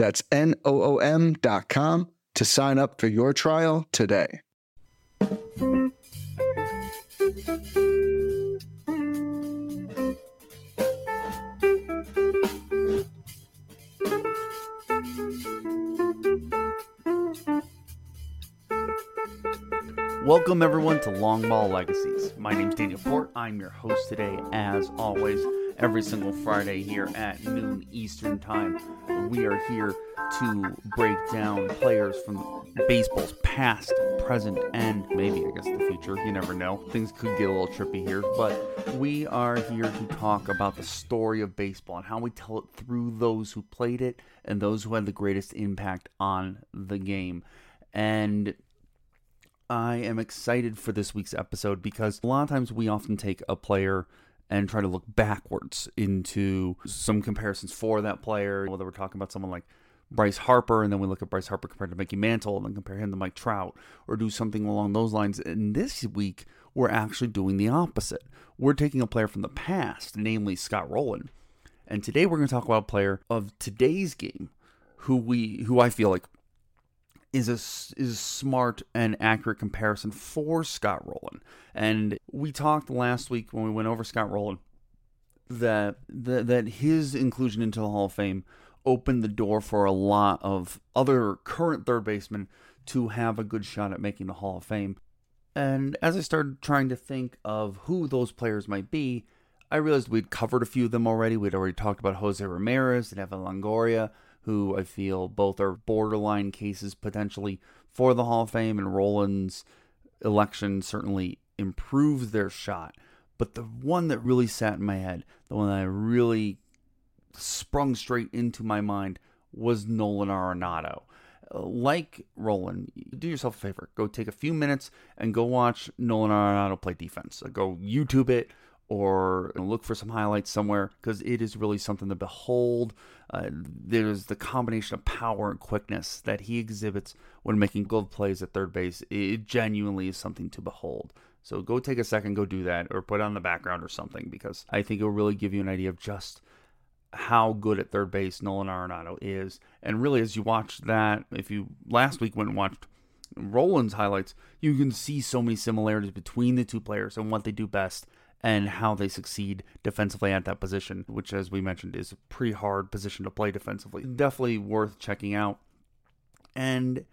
That's N O O M.com to sign up for your trial today. Welcome, everyone, to Long Ball Legacies. My name's Daniel Port. I'm your host today, as always, every single Friday here at noon Eastern Time. We are here to break down players from baseball's past, present, and maybe, I guess, the future. You never know. Things could get a little trippy here, but we are here to talk about the story of baseball and how we tell it through those who played it and those who had the greatest impact on the game. And I am excited for this week's episode because a lot of times we often take a player and try to look backwards into some comparisons for that player. Whether we're talking about someone like Bryce Harper, and then we look at Bryce Harper compared to Mickey Mantle, and then compare him to Mike Trout, or do something along those lines. And this week, we're actually doing the opposite. We're taking a player from the past, namely Scott Rolen, and today we're going to talk about a player of today's game, who we, who I feel like is a is a smart and accurate comparison for Scott Rolen. And we talked last week when we went over Scott Rolen that that, that his inclusion into the Hall of Fame opened the door for a lot of other current third basemen to have a good shot at making the Hall of Fame. And as I started trying to think of who those players might be, I realized we'd covered a few of them already. We'd already talked about Jose Ramirez and Evan Longoria who I feel both are borderline cases potentially for the Hall of Fame, and Rolen's election certainly improves their shot. But the one that really sat in my head, the one that I really sprung straight into my mind, was Nolan Arenado. Like Rolen, do yourself a favor. Go take a few minutes and go watch Nolan Arenado play defense. Go YouTube it or look for some highlights somewhere because it is really something to behold. Uh, there's the combination of power and quickness that he exhibits when making glove plays at third base. It genuinely is something to behold. So go take a second, go do that, or put it on the background or something because I think it'll really give you an idea of just how good at third base Nolan Arenado is. And really, as you watch that, if you last week went and watched Rolen's highlights, you can see so many similarities between the two players and what they do best and how they succeed defensively at that position, which, as we mentioned, is a pretty hard position to play defensively. Mm. Definitely worth checking out. And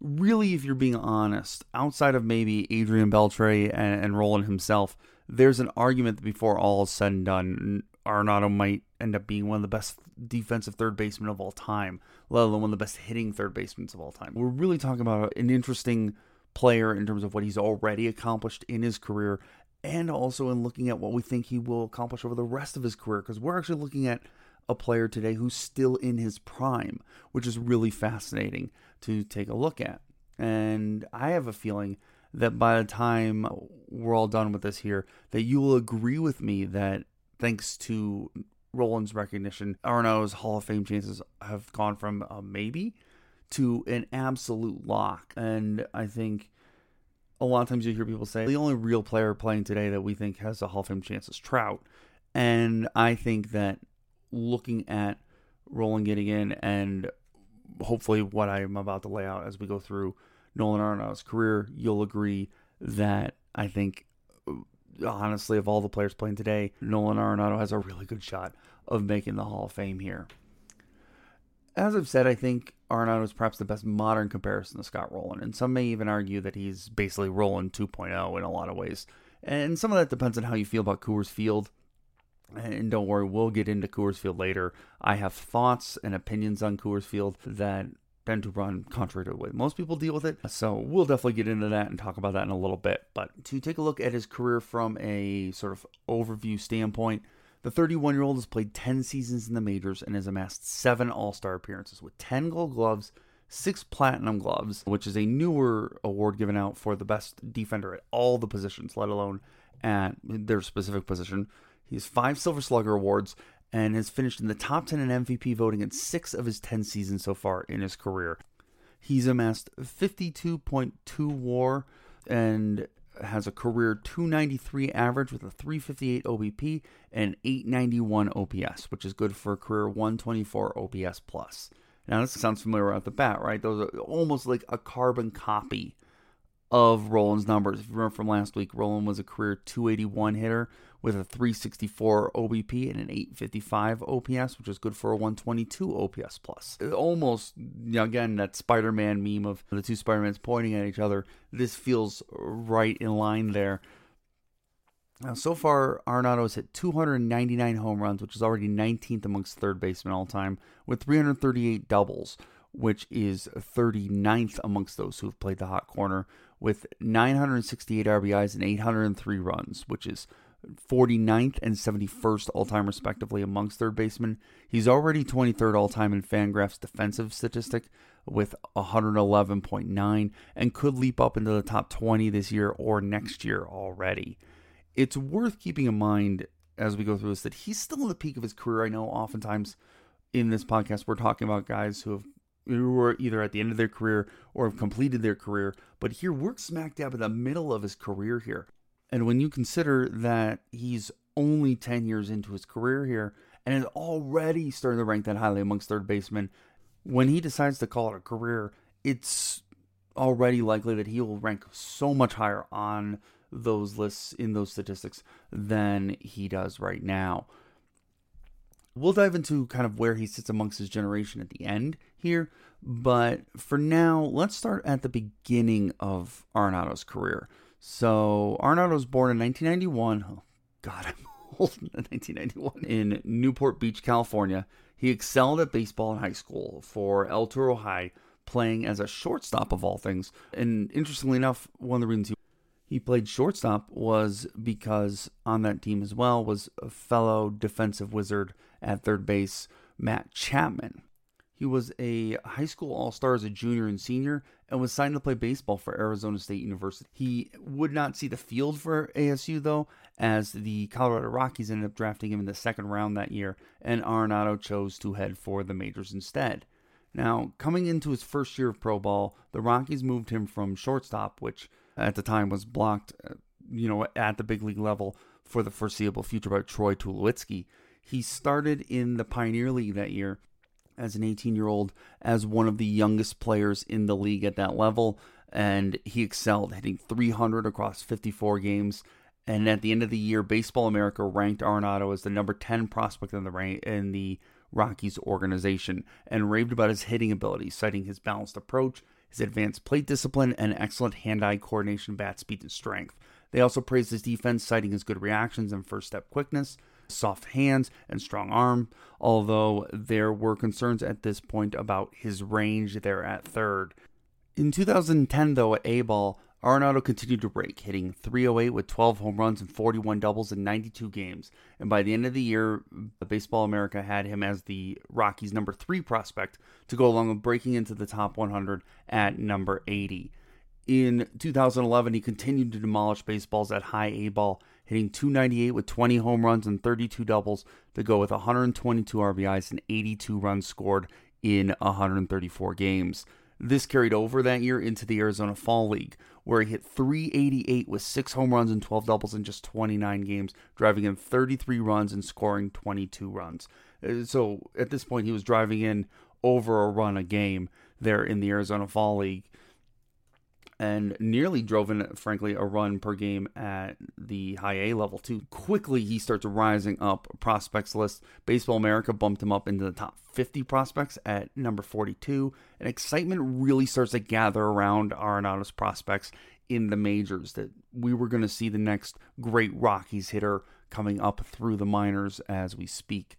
really, if you're being honest, outside of maybe Adrian Beltre and, and Rolen himself, there's an argument that before all is said and done, Arenado might end up being one of the best defensive third basemen of all time, let alone one of the best hitting third basemen of all time. We're really talking about an interesting player in terms of what he's already accomplished in his career and also in looking at what we think he will accomplish over the rest of his career because we're actually looking at a player today who's still in his prime, which is really fascinating to take a look at. And I have a feeling that by the time we're all done with this here, that you will agree with me that thanks to Rolen's recognition, Arenado's Hall of Fame chances have gone from a maybe to an absolute lock. And I think a lot of times you hear people say the only real player playing today that we think has a Hall of Fame chance is Trout. And I think that looking at Rolen getting in and hopefully what I'm about to lay out as we go through Nolan Arenado's career, you'll agree that I think, honestly, of all the players playing today, Nolan Arenado has a really good shot of making the Hall of Fame here. As I've said, I think Arenado is perhaps the best modern comparison to Scott Rolen, and some may even argue that he's basically Rolen 2.0 in a lot of ways. And some of that depends on how you feel about Coors Field. And don't worry, we'll get into Coors Field later. I have thoughts and opinions on Coors Field that tend to run contrary to the way most people deal with it. So we'll definitely get into that and talk about that in a little bit. But to take a look at his career from a sort of overview standpoint, the 31 year old has played 10 seasons in the majors and has amassed seven All Star appearances with 10 gold gloves, six platinum gloves, which is a newer award given out for the best defender at all the positions, let alone at their specific position. He has five Silver Slugger awards and has finished in the top 10 in MVP voting in six of his 10 seasons so far in his career. He's amassed 52.2 war and has a career 293 average with a 358 OBP and 891 OPS, which is good for a career 124 OPS plus. Now, this sounds familiar at the bat, right? Those are almost like a carbon copy of Rolen's numbers. If you remember from last week, Rolen was a career 281 hitter with a 364 OBP and an 855 OPS, which is good for a 122 OPS plus. Almost, you know, again, that Spider Man meme of the two Spider Mans pointing at each other. This feels right in line there. Now, so far, Arenado has hit 299 home runs, which is already 19th amongst third basemen all time, with 338 doubles, which is 39th amongst those who have played the hot corner, with 968 RBIs and 803 runs, which is 49th and 71st all time, respectively, amongst third basemen. He's already 23rd all time in Fangraphs defensive statistic with 111.9 and could leap up into the top 20 this year or next year already. It's worth keeping in mind as we go through this that he's still in the peak of his career. I know oftentimes in this podcast we're talking about guys who have who are either at the end of their career or have completed their career, but here we're smack dab in the middle of his career here. And when you consider that he's only 10 years into his career here and is already starting to rank that highly amongst third basemen, when he decides to call it a career, it's already likely that he will rank so much higher on those lists in those statistics than he does right now. We'll dive into kind of where he sits amongst his generation at the end here, but for now, let's start at the beginning of Arenado's career. So Arenado was born in 1991. Oh, God, I'm old. 1991 in Newport Beach, California. He excelled at baseball in high school for El Toro High, playing as a shortstop of all things. And interestingly enough, one of the reasons he he played shortstop was because on that team as well was a fellow defensive wizard at third base, Matt Chapman. He was a high school all star as a junior and senior and was signed to play baseball for Arizona State University. He would not see the field for ASU though, as the Colorado Rockies ended up drafting him in the second round that year, and Arenado chose to head for the majors instead. Now, coming into his first year of pro ball, the Rockies moved him from shortstop, which at the time was blocked, uh, you know, at the big league level for the foreseeable future by Troy Tulowitzki. He started in the Pioneer League that year as an 18 year old as one of the youngest players in the league at that level. And he excelled, hitting 300 across 54 games. And at the end of the year, Baseball America ranked Arenado as the number 10 prospect in the in the Rockies organization and raved about his hitting ability, citing his balanced approach, his advanced plate discipline, and excellent hand-eye coordination, bat speed, and strength. They also praised his defense, citing his good reactions and first step quickness soft hands, and strong arm, although there were concerns at this point about his range there at third. In 2010, though, at A ball, Arenado continued to break, hitting 308 with 12 home runs and 41 doubles in 92 games. And by the end of the year, Baseball America had him as the Rockies' number three prospect to go along with breaking into the top 100 at number 80. In 2011, he continued to demolish baseballs at high A ball, hitting 298 with 20 home runs and 32 doubles to go with 122 RBIs and 82 runs scored in 134 games. This carried over that year into the Arizona Fall League, where he hit 388 with 6 home runs and 12 doubles in just 29 games, driving in 33 runs and scoring 22 runs. Uh, so at this point, he was driving in over a run a game there in the Arizona Fall League and nearly drove in, frankly, a run per game at the high A level, too. Quickly, he starts rising up prospects list. Baseball America bumped him up into the top 50 prospects at number 42, and excitement really starts to gather around Arenado's prospects in the majors that we were going to see the next great Rockies hitter coming up through the minors as we speak.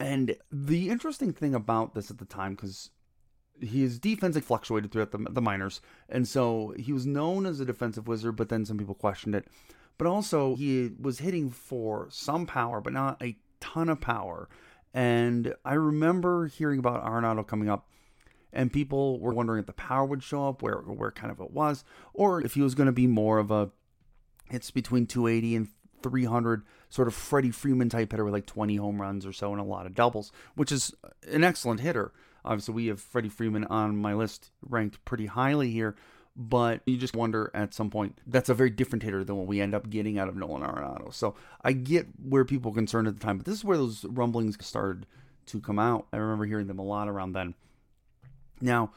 And the interesting thing about this at the time, because his defense had fluctuated throughout the, the minors, and so he was known as a defensive wizard. But then some people questioned it. But also, he was hitting for some power, but not a ton of power. And I remember hearing about Arenado coming up and people were wondering if the power would show up, where where kind of it was, or if he was going to be more of a it's between 280 and 300 sort of Freddie Freeman type hitter with like 20 home runs or so and a lot of doubles, which is an excellent hitter. Obviously, we have Freddie Freeman on my list ranked pretty highly here, but you just wonder at some point that's a very different hitter than what we end up getting out of Nolan Arenado. So I get where people were concerned at the time, but this is where those rumblings started to come out. I remember hearing them a lot around then. Now,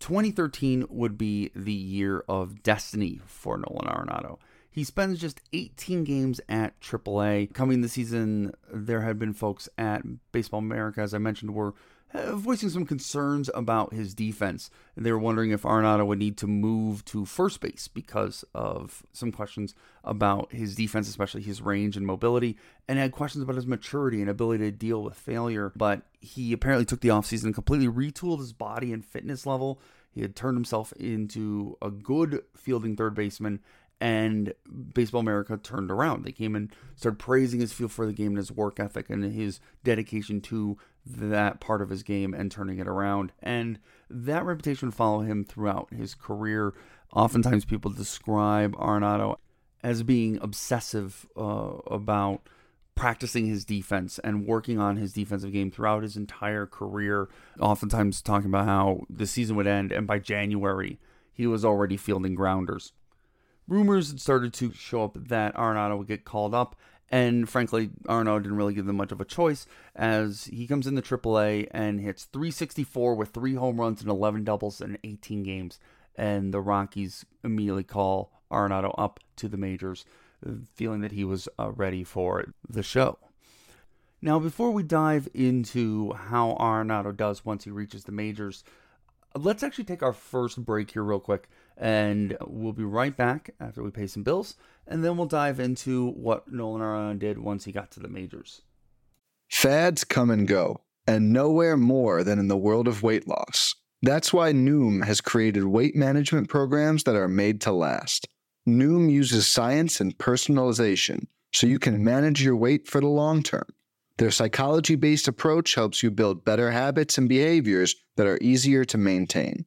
2013 would be the year of destiny for Nolan Arenado. He spends just 18 games at AAA. Coming this season, there had been folks at Baseball America, as I mentioned, were voicing some concerns about his defense. They were wondering if Arenado would need to move to first base because of some questions about his defense, especially his range and mobility, and had questions about his maturity and ability to deal with failure. But he apparently took the offseason and completely retooled his body and fitness level. He had turned himself into a good fielding third baseman and Baseball America turned around. They came and started praising his feel for the game and his work ethic and his dedication to that part of his game and turning it around. And that reputation followed him throughout his career. Oftentimes, people describe Arenado as being obsessive uh, about practicing his defense and working on his defensive game throughout his entire career. Oftentimes, talking about how the season would end, and by January, he was already fielding grounders rumors had started to show up that Arenado would get called up. And frankly, Arno didn't really give them much of a choice as he comes in the AAA and hits 364 with three home runs and 11 doubles in 18 games. And the Rockies immediately call Arenado up to the majors, feeling that he was uh, ready for the show. Now, before we dive into how Arenado does once he reaches the majors, let's actually take our first break here, real quick. And we'll be right back after we pay some bills. And then we'll dive into what Nolan Arenado did once he got to the majors. Fads come and go, and nowhere more than in the world of weight loss. That's why Noom has created weight management programs that are made to last. Noom uses science and personalization so you can manage your weight for the long term. Their psychology based approach helps you build better habits and behaviors that are easier to maintain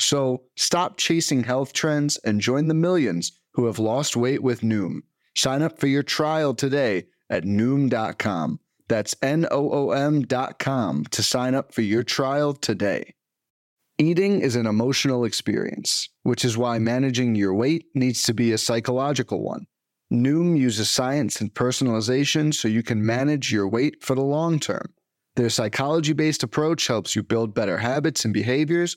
So stop chasing health trends and join the millions who have lost weight with Noom. Sign up for your trial today at Noom.com. That's N O O M.com to sign up for your trial today. Eating is an emotional experience, which is why managing your weight needs to be a psychological one. Noom uses science and personalization so you can manage your weight for the long term. Their psychology based approach helps you build better habits and behaviors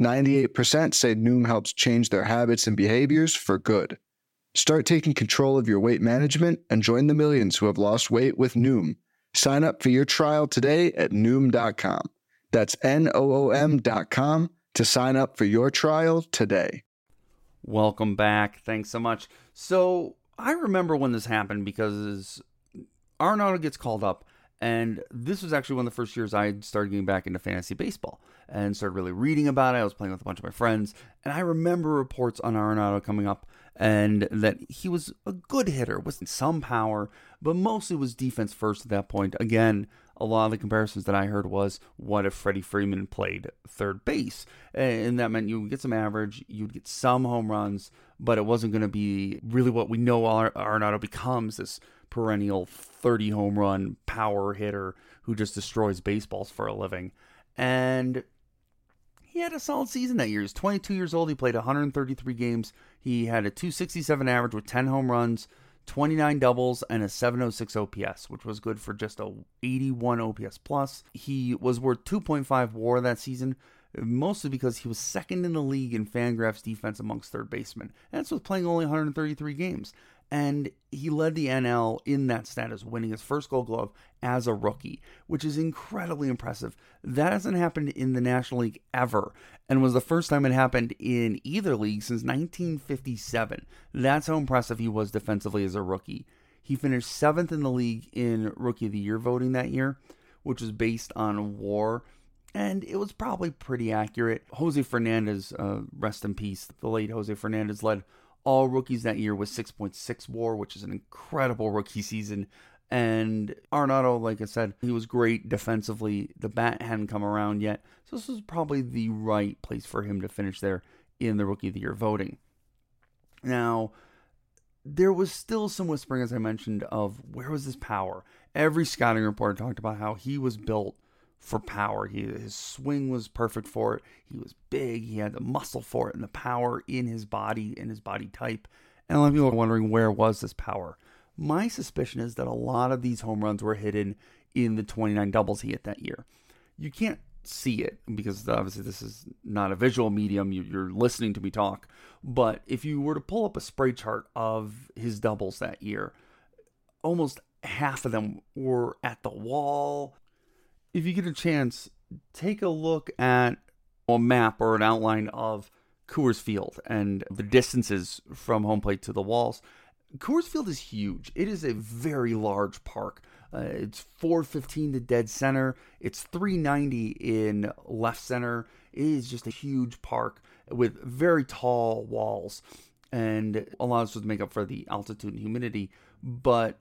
98% say Noom helps change their habits and behaviors for good. Start taking control of your weight management and join the millions who have lost weight with Noom. Sign up for your trial today at Noom.com. That's N O O M.com to sign up for your trial today. Welcome back. Thanks so much. So, I remember when this happened because Arenado gets called up and this was actually one of the first years I started getting back into fantasy baseball and started really reading about it. I was playing with a bunch of my friends, and I remember reports on Arenado coming up and that he was a good hitter with some power, but mostly was defense first at that point. Again, a lot of the comparisons that I heard was what if Freddie Freeman played third base? And that meant you would get some average, you'd get some home runs, but it wasn't going to be really what we know Arenado becomes this perennial 30 home run power hitter who just destroys baseballs for a living. And he had a solid season that year. He's 22 years old. He played 133 games. He had a 267 average with 10 home runs, 29 doubles, and a 706 OPS, which was good for just a 81 OPS plus. He was worth 2.5 WAR that season, mostly because he was second in the league in Fangraphs defense amongst third basemen. And that's with playing only 133 games and he led the NL in that status, winning his first Gold Glove as a rookie, which is incredibly impressive. That hasn't happened in the National League ever, and was the first time it happened in either league since 1957. That's how impressive he was defensively as a rookie. He finished seventh in the league in Rookie of the Year voting that year, which was based on WAR and it was probably pretty accurate. Jose Fernandez, uh, rest in peace, the late Jose Fernandez led all rookies that year was 6.6 war, which is an incredible rookie season. And Arenado, like I said, he was great defensively. The bat hadn't come around yet. So this was probably the right place for him to finish there in the Rookie of the Year voting. Now, there was still some whispering, as I mentioned, of where was his power. Every scouting report talked about how he was built for power. He, his swing was perfect for it. He was big. He had the muscle for it and the power in his body and his body type. And a lot of people are wondering where was this power. My suspicion is that a lot of these home runs were hidden in the 29 doubles he hit that year. You can't see it because obviously this is not a visual medium. You're listening to me talk. But if you were to pull up a spray chart of his doubles that year, almost half of them were at the wall, if you get a chance, take a look at a map or an outline of Coors Field and the distances from home plate to the walls. Coors Field is huge. It is a very large park. Uh, it's 415 to dead center. It's 390 in left center. It is just a huge park with very tall walls and allows us to make up for the altitude and humidity. But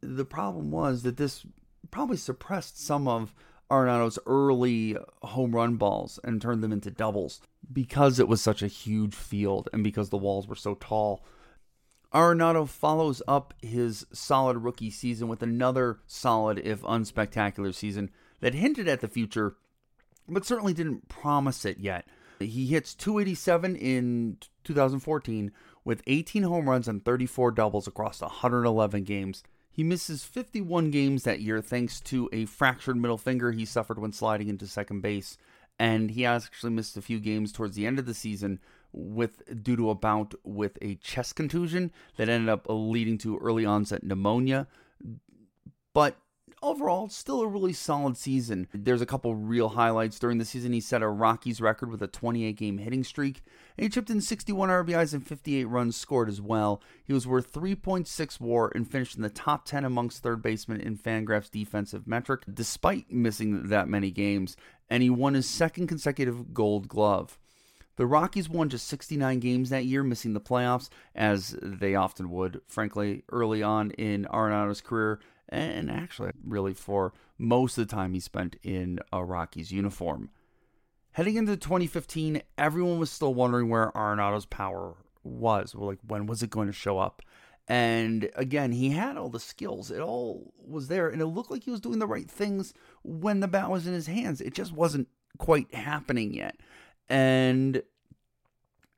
the problem was that this probably suppressed some of Arenado's early home run balls and turned them into doubles because it was such a huge field and because the walls were so tall. Arenado follows up his solid rookie season with another solid, if unspectacular, season that hinted at the future, but certainly didn't promise it yet. He hits 287 in 2014 with 18 home runs and 34 doubles across 111 games. He misses 51 games that year thanks to a fractured middle finger he suffered when sliding into second base, and he actually missed a few games towards the end of the season with due to a bout with a chest contusion that ended up leading to early onset pneumonia. But overall, still a really solid season. There's a couple real highlights during the season. He set a Rockies record with a 28 game hitting streak. And he chipped in 61 RBIs and 58 runs scored as well. He was worth 3.6 WAR and finished in the top 10 amongst third basemen in Fangraphs defensive metric, despite missing that many games. And he won his second consecutive Gold Glove. The Rockies won just 69 games that year, missing the playoffs, as they often would, frankly, early on in Arenado's career and actually, really, for most of the time he spent in a Rockies uniform. Heading into 2015, everyone was still wondering where Arenado's power was. Like, when was it going to show up? And again, he had all the skills. It all was there, and it looked like he was doing the right things when the bat was in his hands. It just wasn't quite happening yet. And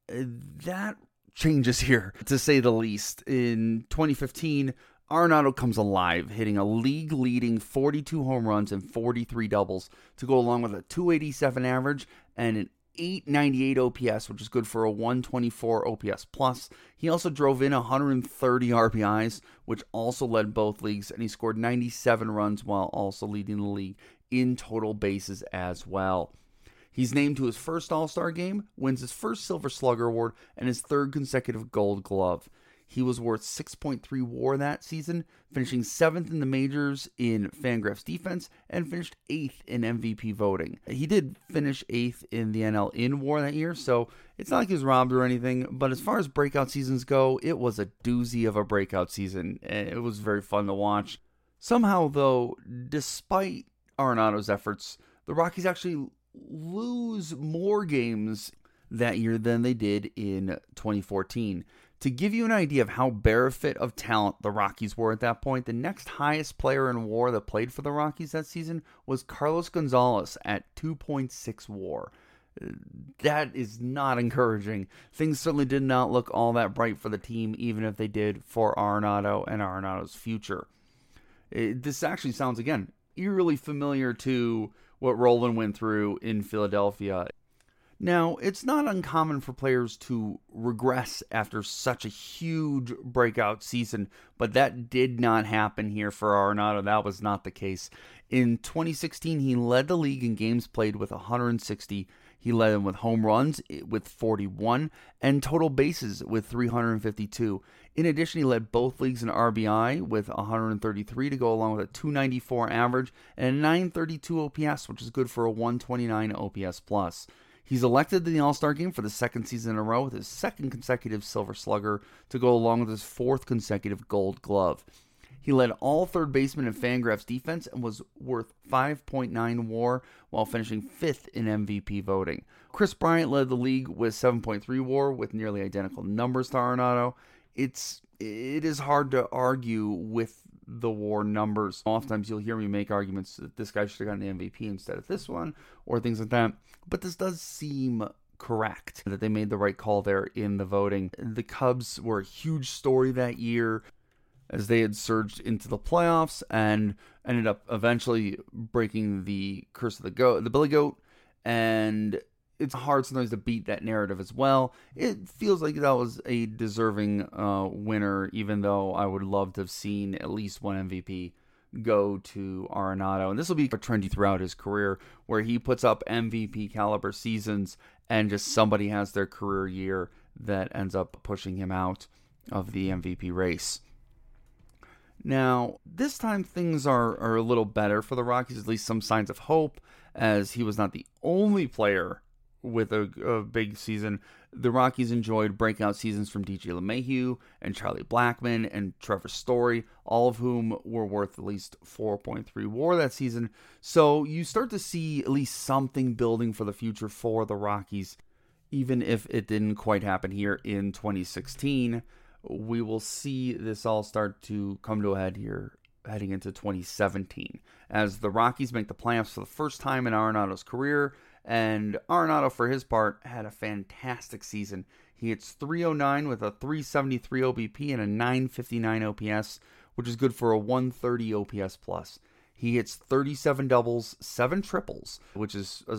eh, that changes here, to say the least. In 2015, Arenado comes alive, hitting a league leading 42 home runs and 43 doubles to go along with a 287 average and an 898 OPS, which is good for a 124 OPS plus. He also drove in 130 RBIs, which also led both leagues, and he scored 97 runs while also leading the league in total bases as well. He's named to his first All Star game, wins his first Silver Slugger Award, and his third consecutive Gold Glove. He was worth 6.3 war that season, finishing seventh in the majors in Fangraphs defense and finished eighth in MVP voting. He did finish eighth in the NL in war that year, so it's not like he was robbed or anything. But as far as breakout seasons go, it was a doozy of a breakout season. Eh, it was very fun to watch. Somehow, though, despite Arenado's efforts, the Rockies actually lose more games that year than they did in 2014. To give you an idea of how bare-fit of talent the Rockies were at that point, the next highest player in WAR that played for the Rockies that season was Carlos Gonzalez at 2.6 WAR. Uh, that is not encouraging. Things certainly did not look all that bright for the team, even if they did for Arenado and Arenado's future. It, this actually sounds, again, eerily familiar to what Rolen went through in Philadelphia. Now, it's not uncommon for players to regress after such a huge breakout season, but that did not happen here for Arenado. That was not the case. In 2016, he led the league in games played with 160. He led them with home runs eh, with 41 and total bases with 352. In addition, he led both leagues in RBI with 133 to go along with a 294 average and a 932 OPS, which is good for a 129 OPS plus. He's elected to the All Star game for the second season in a row with his second consecutive Silver Slugger to go along with his fourth consecutive Gold Glove. He led all third basemen in Fangraphs defense and was worth 5.9 WAR while finishing fifth in MVP voting. Kris Bryant led the league with 7.3 WAR with nearly identical numbers to Arenado. It's it is hard to argue with the war numbers. Oftentimes you'll hear me make arguments that this guy should have gotten the MVP instead of this one, or things like that. But this does seem correct that they made the right call there in the voting. The Cubs were a huge story that year as they had surged into the playoffs and ended up eventually breaking the curse of the goat, the Billy Goat, and it's hard sometimes to beat that narrative as well. It feels like that was a deserving uh, winner, even though I would love to have seen at least one MVP go to Arenado. And this will be a trendy throughout his career, where he puts up MVP caliber seasons and just somebody has their career year that ends up pushing him out of the MVP race. Now, this time things are, are a little better for the Rockies, at least some signs of hope, as he was not the only player with a, a, big season. The Rockies enjoyed breakout seasons from DJ LeMahieu and Charlie Blackmon and Trevor Story, all of whom were worth at least 4.3 WAR that season. So you start to see at least something building for the future for the Rockies, even if it didn't quite happen here in 2016. We will see this all start to come to a head here heading into 2017 as the Rockies make the playoffs for the first time in Arenado's career and Arenado, for his part, had a fantastic season. He hits 309 with a 373 OBP and a 959 OPS, which is good for a 130 OPS plus. He hits 37 doubles, 7 triples, which is uh,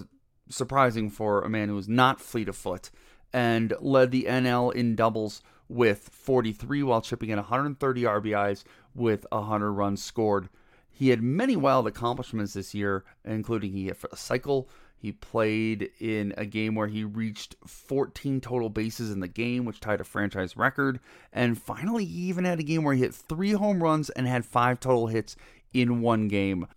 surprising for a man who is not fleet of foot, and led the NL in doubles with 43 while chipping in 130 RBIs with 100 runs scored. He had many wild accomplishments this year, including he hit for cycle, he played in a game where he reached 14 total bases in the game, which tied a franchise record. And finally, he even had a game where he hit three home runs and had five total hits in one game.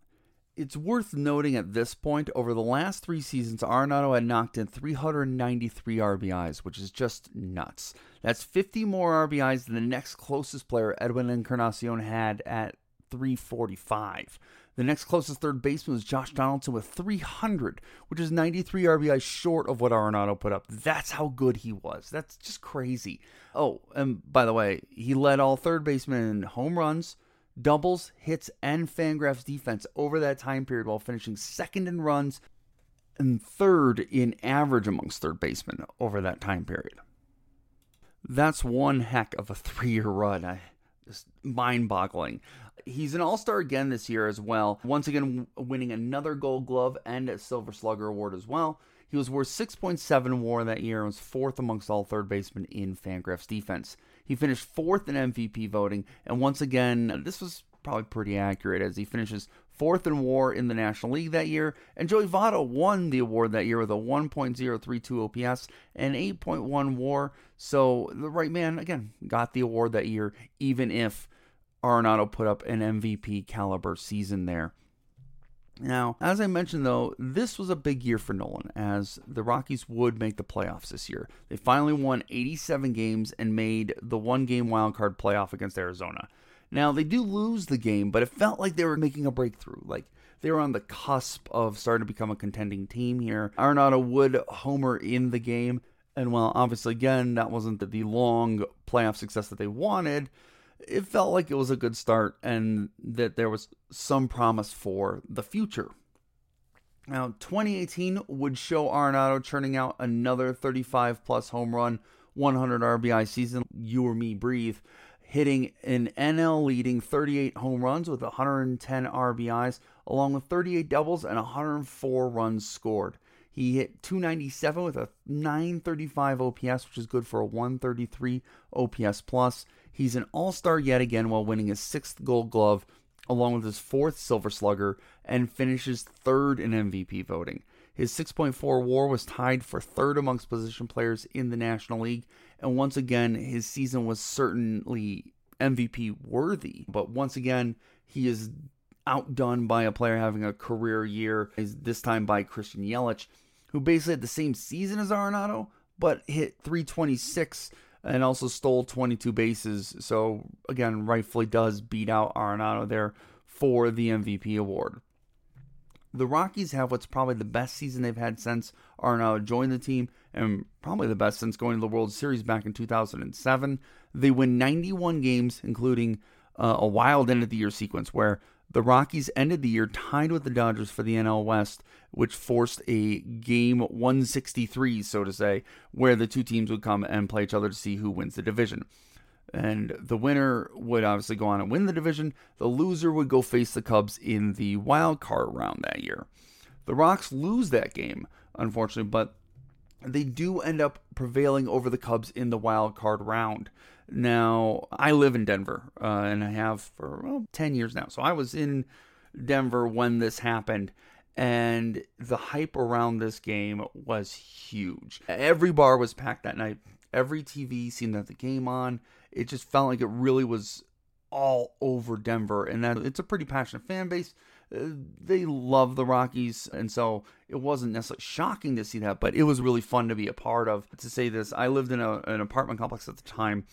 It's worth noting at this point, over the last three seasons, Arenado had knocked in 393 RBIs, which is just nuts. That's 50 more RBIs than the next closest player, Edwin Encarnacion, had at 345. The next closest third baseman was Josh Donaldson with 300, which is 93 RBI short of what Arenado put up. That's how good he was. That's just crazy. Oh, and by the way, he led all third basemen in home runs, doubles, hits, and Fangraphs defense over that time period while finishing second in runs and third in average amongst third basemen over that time period. That's one heck of a three year run. I, just mind boggling. He's an all star again this year as well, once again winning another gold glove and a silver slugger award as well. He was worth 6.7 war that year and was fourth amongst all third basemen in Fangraphs defense. He finished fourth in MVP voting, and once again, this was probably pretty accurate as he finishes fourth in war in the National League that year. And Joey Votto won the award that year with a 1.032 OPS and 8.1 war. So the right man, again, got the award that year, even if Arenado put up an MVP caliber season there. Now, as I mentioned though, this was a big year for Nolan as the Rockies would make the playoffs this year. They finally won 87 games and made the one game wildcard playoff against Arizona. Now, they do lose the game, but it felt like they were making a breakthrough. Like they were on the cusp of starting to become a contending team here. Arenado would homer in the game. And while obviously, again, that wasn't the, the long playoff success that they wanted, it felt like it was a good start and that there was some promise for the future. Now, 2018 would show Arenado churning out another 35 plus home run, 100 RBI season. You or me breathe. Hitting an NL leading 38 home runs with 110 RBIs, along with 38 doubles and 104 runs scored. He hit 297 with a 935 OPS, which is good for a 133 OPS plus. He's an all-star yet again while winning his sixth Gold Glove, along with his fourth Silver Slugger, and finishes third in MVP voting. His 6.4 WAR was tied for third amongst position players in the National League, and once again, his season was certainly MVP worthy. But once again, he is outdone by a player having a career year, is this time by Christian Yelich who basically had the same season as Arenado, but hit 326 and also stole 22 bases. So, again, rightfully does beat out Arenado there for the MVP award. The Rockies have what's probably the best season they've had since Arenado joined the team, and probably the best since going to the World Series back in 2007. They win 91 games, including uh, a wild end of the year sequence where the Rockies ended the year tied with the Dodgers for the NL West, which forced a game 163, so to say, where the two teams would come and play each other to see who wins the division. And the winner would obviously go on and win the division. The loser would go face the Cubs in the wild card round that year. The Rocks lose that game, unfortunately, but they do end up prevailing over the Cubs in the wild card round. Now, I live in Denver, uh, and I have for well, 10 years now. So I was in Denver when this happened, and the hype around this game was huge. Every bar was packed that night. Every TV seemed to have the game on. It just felt like it really was all over Denver, and that it's a pretty passionate fan base. They love the Rockies, and so it wasn't necessarily shocking to see that, but it was really fun to be a part of. To say this, I lived in a, an apartment complex at the time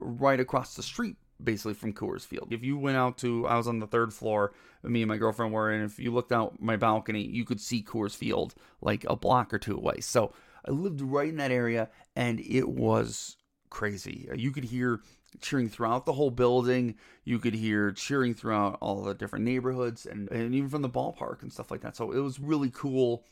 right across the street basically from Coors Field. If you went out to, I was on the third floor, me and my girlfriend were, and if you looked out my balcony, you could see Coors Field like a block or two away. So I lived right in that area, and it was crazy. You could hear cheering throughout the whole building. You could hear cheering throughout all the different neighborhoods, and, and even from the ballpark and stuff like that. So it was really cool.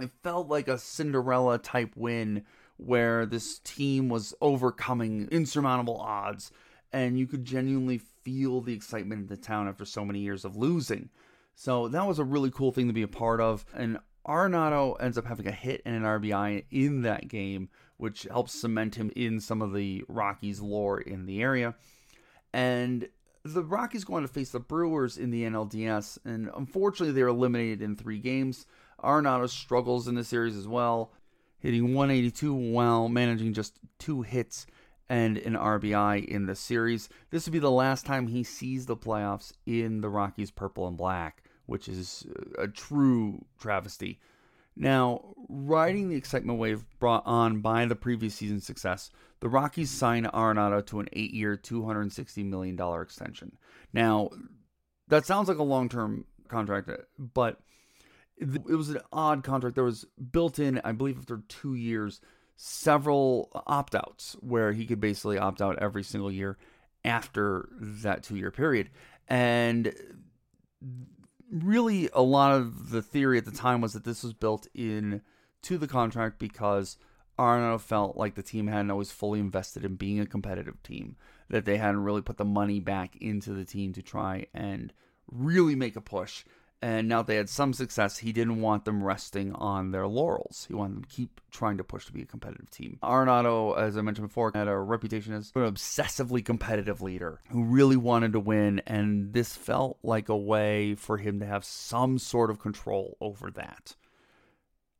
It felt like a Cinderella type win where this team was overcoming insurmountable odds and you could genuinely feel the excitement in the town after so many years of losing. So that was a really cool thing to be a part of. And Arenado ends up having a hit and an RBI in that game, which helps cement him in some of the Rockies lore in the area. And the Rockies go on to face the Brewers in the NLDS, and unfortunately, they're eliminated in three games. Arenado struggles in the series as well, hitting 182 while managing just two hits and an RBI in the series. This would be the last time he sees the playoffs in the Rockies purple and black, which is a true travesty. Now, riding the excitement wave brought on by the previous season's success, the Rockies signed Arenado to an eight year, $260 million extension. Now, that sounds like a long term contract, but it was an odd contract. There was built in, I believe, after two years, several opt outs where he could basically opt out every single year after that two year period. And really, a lot of the theory at the time was that this was built in to the contract because Arenado felt like the team hadn't always fully invested in being a competitive team, that they hadn't really put the money back into the team to try and really make a push and now they had some success, he didn't want them resting on their laurels. He wanted them to keep trying to push to be a competitive team. Arenado, as I mentioned before, had a reputation as an obsessively competitive leader who really wanted to win, and this felt like a way for him to have some sort of control over that.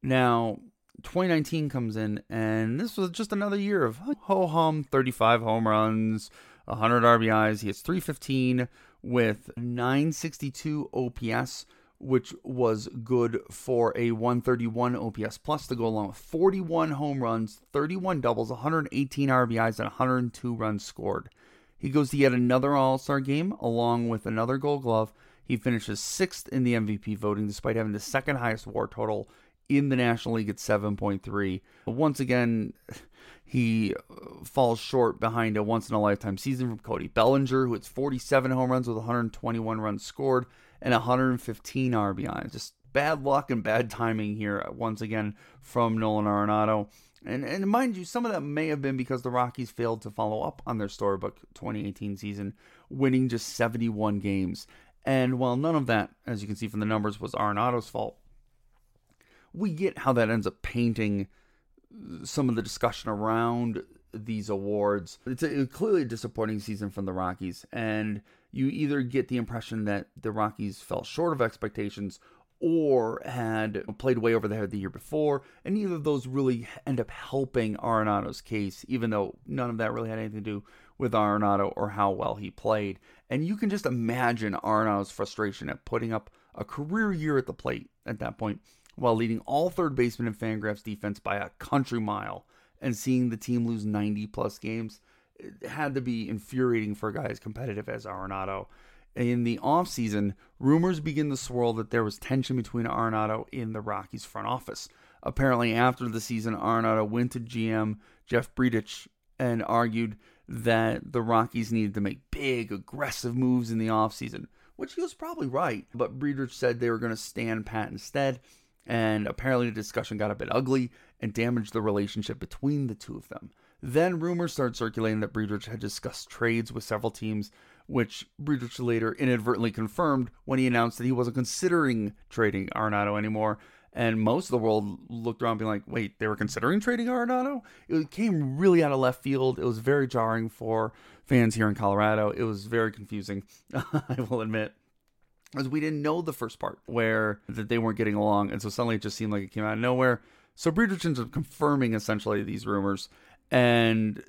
Now, 2019 comes in, and this was just another year of ho hum 35 home runs, 100 RBIs. He has 315 with 962 OPS, which was good for a 131 OPS plus to go along with 41 home runs, 31 doubles, 118 RBIs, and 102 runs scored. He goes to yet another All Star game along with another Gold Glove. He finishes sixth in the MVP voting despite having the second highest WAR total in the National League at 7.3. Once again, he uh, falls short behind a once in a lifetime season from Cody Bellinger, who hits 47 home runs with 121 runs scored and 115 RBI. Just bad luck and bad timing here once again from Nolan Arenado. And, and mind you, some of that may have been because the Rockies failed to follow up on their storybook 2018 season, winning just 71 games. And while none of that, as you can see from the numbers, was Arenado's fault, we get how that ends up painting some of the discussion around these awards. It's a, clearly a disappointing season from the Rockies, and you either get the impression that the Rockies fell short of expectations or had played way over the head the year before, and neither of those really end up helping Arenado's case, even though none of that really had anything to do with Arenado or how well he played. And you can just imagine Arenado's frustration at putting up a career year at the plate at that point, while leading all third basemen in Fangraphs defense by a country mile and seeing the team lose 90 plus games. Had to be infuriating for a guy as competitive as Arenado in the offseason, rumors begin to swirl that there was tension between Arenado in the Rockies front office. Apparently, after the season, Arenado went to GM Jeff Bridich and argued that the Rockies needed to make big, aggressive moves in the offseason, which he was probably right. But Bridich said they were going to stand pat instead, and apparently the discussion got a bit ugly and damaged the relationship between the two of them. Then rumors started circulating that Bridich had discussed trades with several teams which Bridich later inadvertently confirmed when he announced that he wasn't considering trading Arenado anymore. And most of the world looked around being like, wait, they were considering trading Arenado? It came really out of left field. It was very jarring for fans here in Colorado. It was very confusing, I will admit. Because we didn't know the first part where that they weren't getting along. And so suddenly it just seemed like it came out of nowhere. So ends up confirming essentially these rumors. And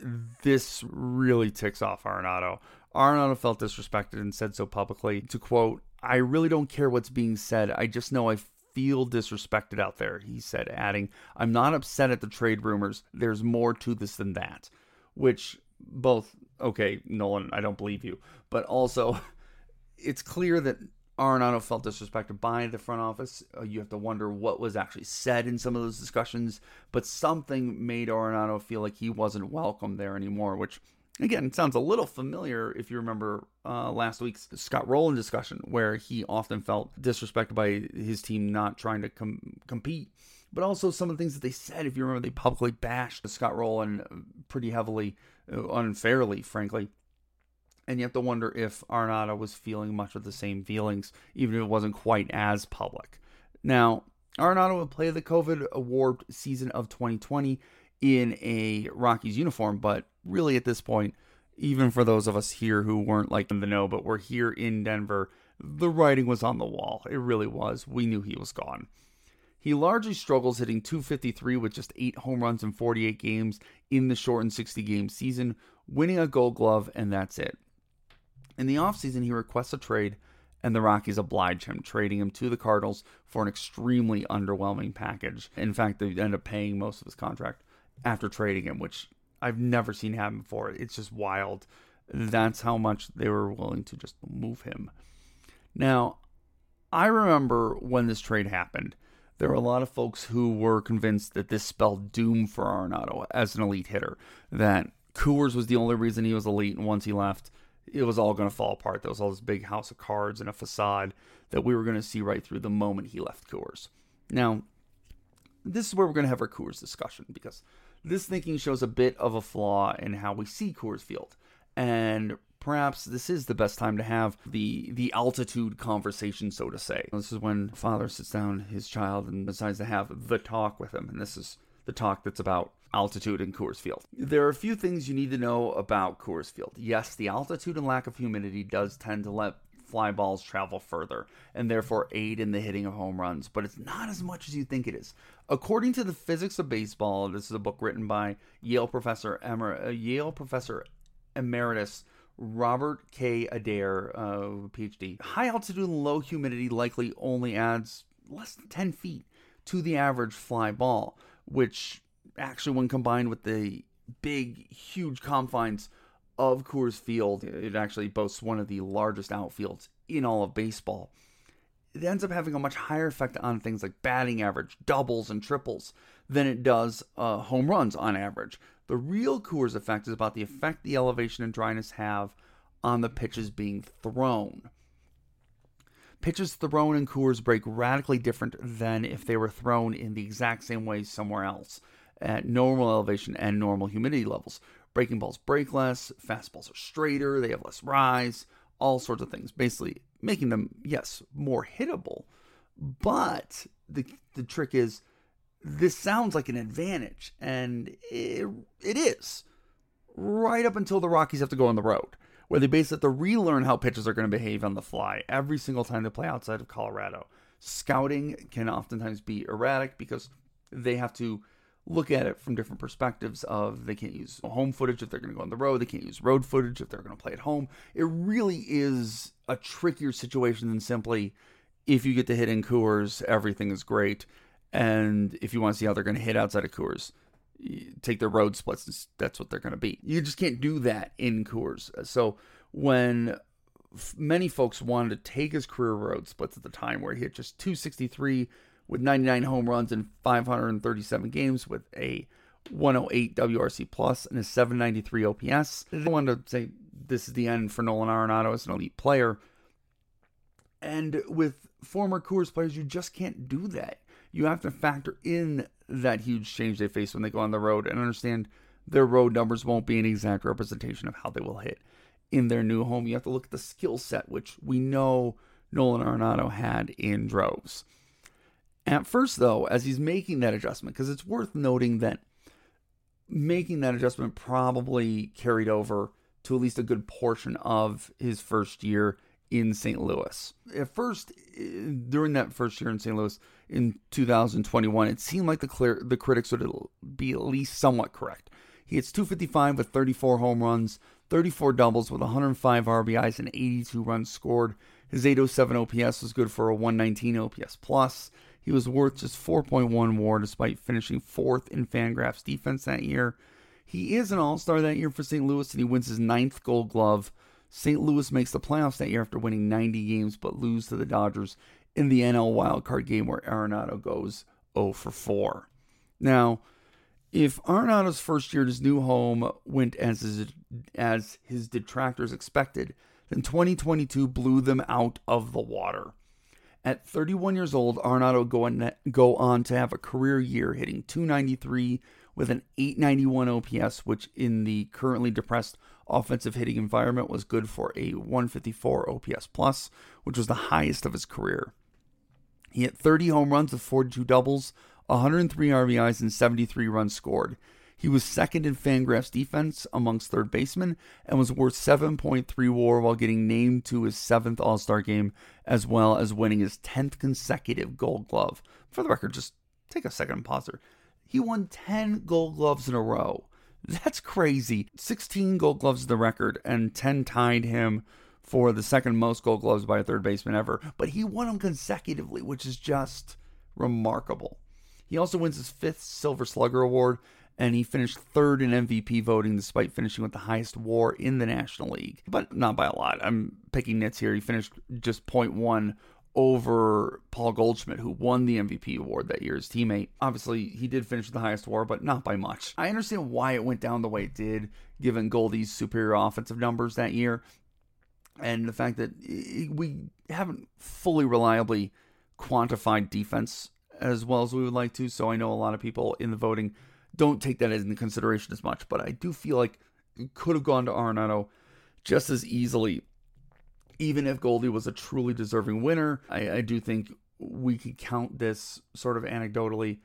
this really ticks off Arenado. Arenado felt disrespected and said so publicly. To quote, I really don't care what's being said. I just know I feel disrespected out there, he said, adding, I'm not upset at the trade rumors. There's more to this than that. Which both, okay, Nolan, I don't believe you, but also it's clear that Arenado felt disrespected by the front office. Uh, you have to wonder what was actually said in some of those discussions, but something made Arenado feel like he wasn't welcome there anymore, which Again, sounds a little familiar if you remember uh, last week's Scott Rolen discussion, where he often felt disrespected by his team not trying to com- compete. But also some of the things that they said, if you remember, they publicly bashed Scott Rolen pretty heavily, uh, unfairly, frankly. And you have to wonder if Arenado was feeling much of the same feelings, even if it wasn't quite as public. Now, Arenado would play the COVID award season of 2020 in a Rockies uniform, but really at this point, even for those of us here who weren't like in the know, but were here in Denver, the writing was on the wall. It really was. We knew he was gone. He largely struggles hitting 253 with just 8 home runs in 48 games in the shortened 60 game season, winning a gold glove, and that's it. In the offseason, he requests a trade, and the Rockies oblige him, trading him to the Cardinals for an extremely underwhelming package. In fact, they end up paying most of his contract after trading him, which I've never seen happen before. It's just wild. That's how much they were willing to just move him. Now, I remember when this trade happened, there were a lot of folks who were convinced that this spelled doom for Arenado as an elite hitter. That Coors was the only reason he was elite, and once he left, it was all going to fall apart. There was all this big house of cards and a facade that we were going to see right through the moment he left Coors. Now, this is where we're going to have our Coors discussion because this thinking shows a bit of a flaw in how we see Coors Field. And perhaps this is the best time to have the the altitude conversation, so to say. This is when father sits down his child and decides to have the talk with him, and this is the talk that's about altitude in Coors Field. There are a few things you need to know about Coors Field. Yes, the altitude and lack of humidity does tend to let fly balls travel further and therefore aid in the hitting of home runs, but it's not as much as you think it is. According to the Physics of Baseball, this is a book written by Yale professor Emer- uh, Yale professor emeritus Robert K. Adair, uh, PhD. High altitude and low humidity likely only adds less than 10 feet to the average fly ball, which actually, when combined with the big, huge confines of Coors Field. It actually boasts one of the largest outfields in all of baseball. It ends up having a much higher effect on things like batting average, doubles, and triples than it does uh, home runs on average. The real Coors effect is about the effect the elevation and dryness have on the pitches being thrown. Pitches thrown in Coors break radically different than if they were thrown in the exact same way somewhere else at normal elevation and normal humidity levels. Breaking balls break less, fastballs are straighter, they have less rise, all sorts of things. Basically, making them, yes, more hittable. But the, the trick is, this sounds like an advantage, and it, it is. Right up until the Rockies have to go on the road, where they basically have to relearn how pitches are going to behave on the fly every single time they play outside of Colorado. Scouting can oftentimes be erratic because they have to look at it from different perspectives of they can't use home footage if they're going to go on the road they can't use road footage if they're going to play at home. It really is a trickier situation than simply if you get to hit in Coors everything is great and if you want to see how they're going to hit outside of Coors take their road splits that's what they're going to be. You just can't do that in Coors. So when many folks wanted to take his career road splits at the time where he hit just 263 with 99 home runs in 537 games with a 108 WRC plus and a 793 OPS. I wanted to say this is the end for Nolan Arenado as an elite player. And with former Coors players, you just can't do that. You have to factor in that huge change they face when they go on the road and understand their road numbers won't be an exact representation of how they will hit in their new home. You have to look at the skill set, which we know Nolan Arenado had in droves. At first, though, as he's making that adjustment, because it's worth noting that making that adjustment probably carried over to at least a good portion of his first year in St. Louis. At first, eh, during that first year in St. Louis in 2021, it seemed like the clear, the critics would be at least somewhat correct. He hits 255 with 34 home runs, 34 doubles with 105 RBIs and 82 runs scored. His 807 OPS was good for a 119 OPS plus. He was worth just 4.1 WAR despite finishing fourth in Fangraphs defense that year. He is an All Star that year for St. Louis, and he wins his ninth Gold Glove. St. Louis makes the playoffs that year after winning 90 games, but lose to the Dodgers in the NL wildcard game where Arenado goes 0 for 4. Now, if Arenado's first year at his new home went as his, as his detractors expected, then 2022 blew them out of the water. At 31 years old, Arenado go on, go on to have a career year, hitting 293 with an 891 OPS, which in the currently depressed offensive hitting environment was good for a 154 OPS plus, which was the highest of his career. He hit 30 home runs with 42 doubles, 103 RBIs, and 73 runs scored. He was second in Fangraphs defense amongst third basemen and was worth 7.3 WAR while getting named to his seventh All Star game, as well as winning his 10th consecutive Gold Glove. For the record, just take a second and pause there. He won 10 Gold Gloves in a row. That's crazy. 16 Gold Gloves is the record, and 10 tied him for the second most Gold Gloves by a third baseman ever. But he won them consecutively, which is just remarkable. He also wins his fifth Silver Slugger Award and he finished third in MVP voting despite finishing with the highest WAR in the National League, but not by a lot. I'm picking nits here. He finished just 0.1 over Paul Goldschmidt, who won the MVP award that year, his teammate. Obviously, he did finish with the highest WAR, but not by much. I understand why it went down the way it did, given Goldie's superior offensive numbers that year, and the fact that we haven't fully reliably quantified defense as well as we would like to. So I know a lot of people in the voting don't take that into consideration as much. But I do feel like it could have gone to Arenado just as easily, even if Goldie was a truly deserving winner. I, I do think we could count this sort of anecdotally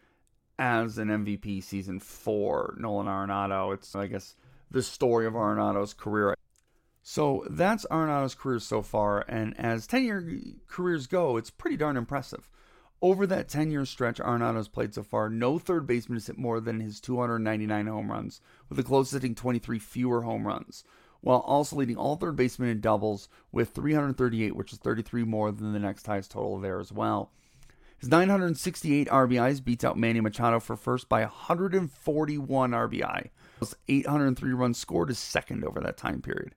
as an MVP season for Nolan Arenado. It's, I guess, the story of Arenado's career. So that's Arenado's career so far, and as 10 year careers go, it's pretty darn impressive. Over that 10 year stretch Arenado's played so far, no third baseman has hit more than his 299 home runs, with the closest hitting 23 fewer home runs, while also leading all third basemen in doubles with 338, which is 33 more than the next highest total there as well. His 968 RBIs beats out Manny Machado for first by 141 RBI. His 803 runs scored is second over that time period.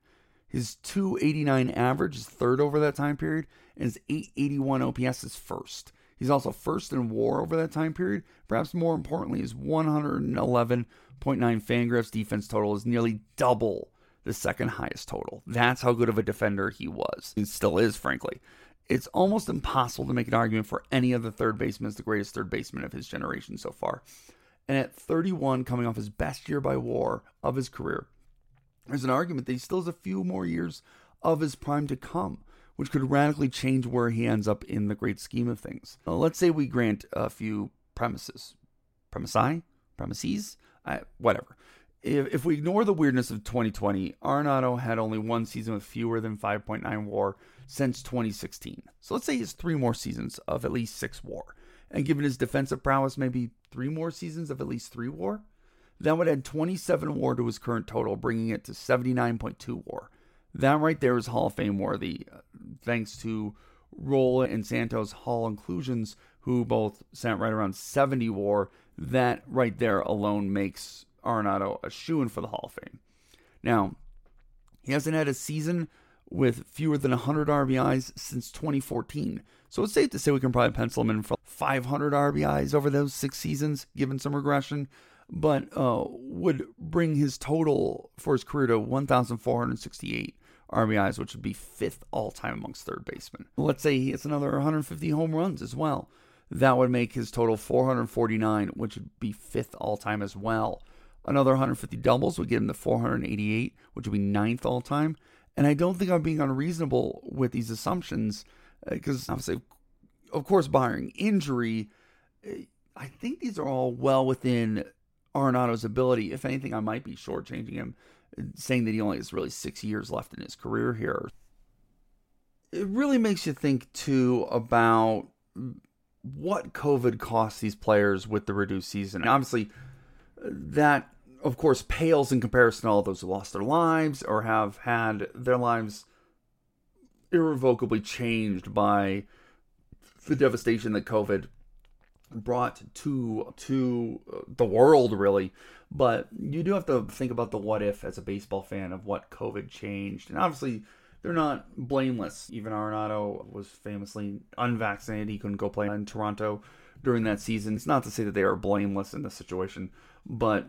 His 289 average is third over that time period, and his 881 OPS is first. He's also first in WAR over that time period. Perhaps more importantly, his 111.9 Fangraphs defense total is nearly double the second highest total. That's how good of a defender he was. He still is, frankly. it's almost impossible to make an argument for any other third baseman as the greatest third baseman of his generation so far. And at 31, coming off his best year by war of his career, there's an argument that he still has a few more years of his prime to come, which could radically change where he ends up in the great scheme of things. Now, let's say we grant a few premises, premisi, premises, uh, whatever. If, if we ignore the weirdness of 2020, Arenado had only one season with fewer than 5.9 WAR since 2016. So let's say he has three more seasons of at least six WAR, and given his defensive prowess, maybe three more seasons of at least three WAR. That would add 27 WAR to his current total, bringing it to 79.2 WAR. That right there is Hall of Fame worthy, uh, thanks to Rolen and Santos Hall inclusions, who both sat right around 70 WAR. That right there alone makes Arenado a shoe in for the Hall of Fame. Now, he hasn't had a season with fewer than 100 RBIs since 2014. So it's safe to say we can probably pencil him in for 500 RBIs over those six seasons, given some regression but uh, would bring his total for his career to 1,468 RBIs, which would be fifth all time amongst third basemen. Let's say he hits another 150 home runs as well. That would make his total 449, which would be fifth all time as well. Another 150 doubles would get him to 488, which would be ninth all time. And I don't think I'm being unreasonable with these assumptions, because uh, obviously, of course, barring injury, uh, I think these are all well within Arenado's ability. If anything, I might be shortchanging him, saying that he only has really six years left in his career here. It really makes you think, too, about what COVID costs these players with the reduced season. And obviously, that, of course, pales in comparison to all those who lost their lives or have had their lives irrevocably changed by the devastation that COVID brought to to the world really but you do have to think about the what if as a baseball fan of what covid changed. And obviously they're not blameless. Even arenado was famously unvaccinated. He couldn't go play in toronto during that season. It's not to say that they are blameless in this situation but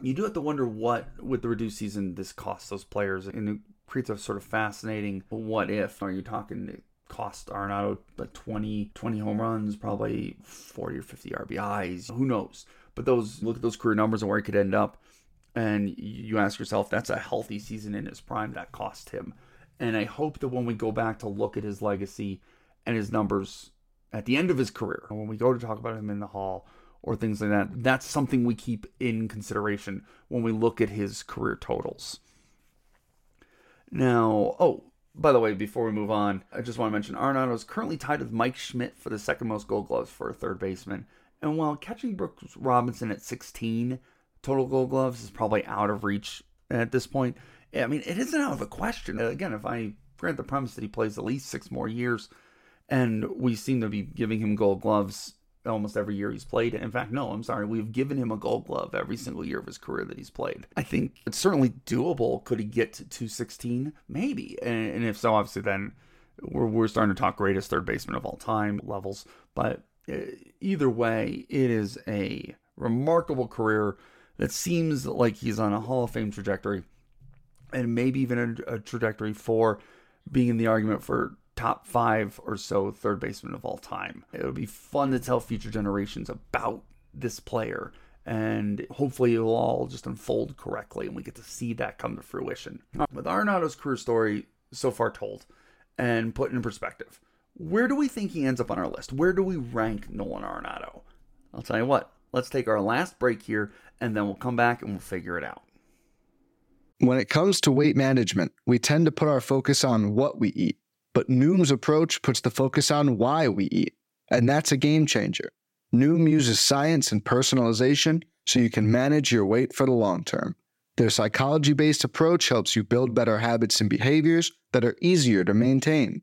you do have to wonder what with the reduced season this costs those players. And it creates a sort of fascinating what if. Are you talking cost Arenado like 20, 20 home runs, probably 40 or 50 RBIs. Who knows? But those look at those career numbers and where he could end up. And you ask yourself, that's a healthy season in his prime that cost him. And I hope that when we go back to look at his legacy and his numbers at the end of his career, when we go to talk about him in the hall or things like that, that's something we keep in consideration when we look at his career totals. Now, oh, by the way, before we move on, I just want to mention Arenado is currently tied with Mike Schmidt for the second most gold gloves for a third baseman. And while catching Brooks Robinson at 16 total gold gloves is probably out of reach at this point, I mean, it isn't out of the question. Again, if I grant the premise that he plays at least six more years and we seem to be giving him gold gloves almost every year he's played. In fact, no, I'm sorry. We've given him a gold glove every single year of his career that he's played. I think it's certainly doable. Could he get to 216? Maybe. And, and if so, obviously, then we're, we're starting to talk greatest third baseman of all time levels. But either way, it is a remarkable career that seems like he's on a Hall of Fame trajectory and maybe even a, a trajectory for being in the argument for top five or so third baseman of all time. It would be fun to tell future generations about this player. And hopefully it'll all just unfold correctly and we get to see that come to fruition. With Arenado's career story so far told and put in perspective, where do we think he ends up on our list? Where do we rank Nolan Arenado? I'll tell you what, let's take our last break here and then we'll come back and we'll figure it out. When it comes to weight management, we tend to put our focus on what we eat but Noom's approach puts the focus on why we eat, and that's a game changer. Noom uses science and personalization so you can manage your weight for the long term. Their psychology based approach helps you build better habits and behaviors that are easier to maintain.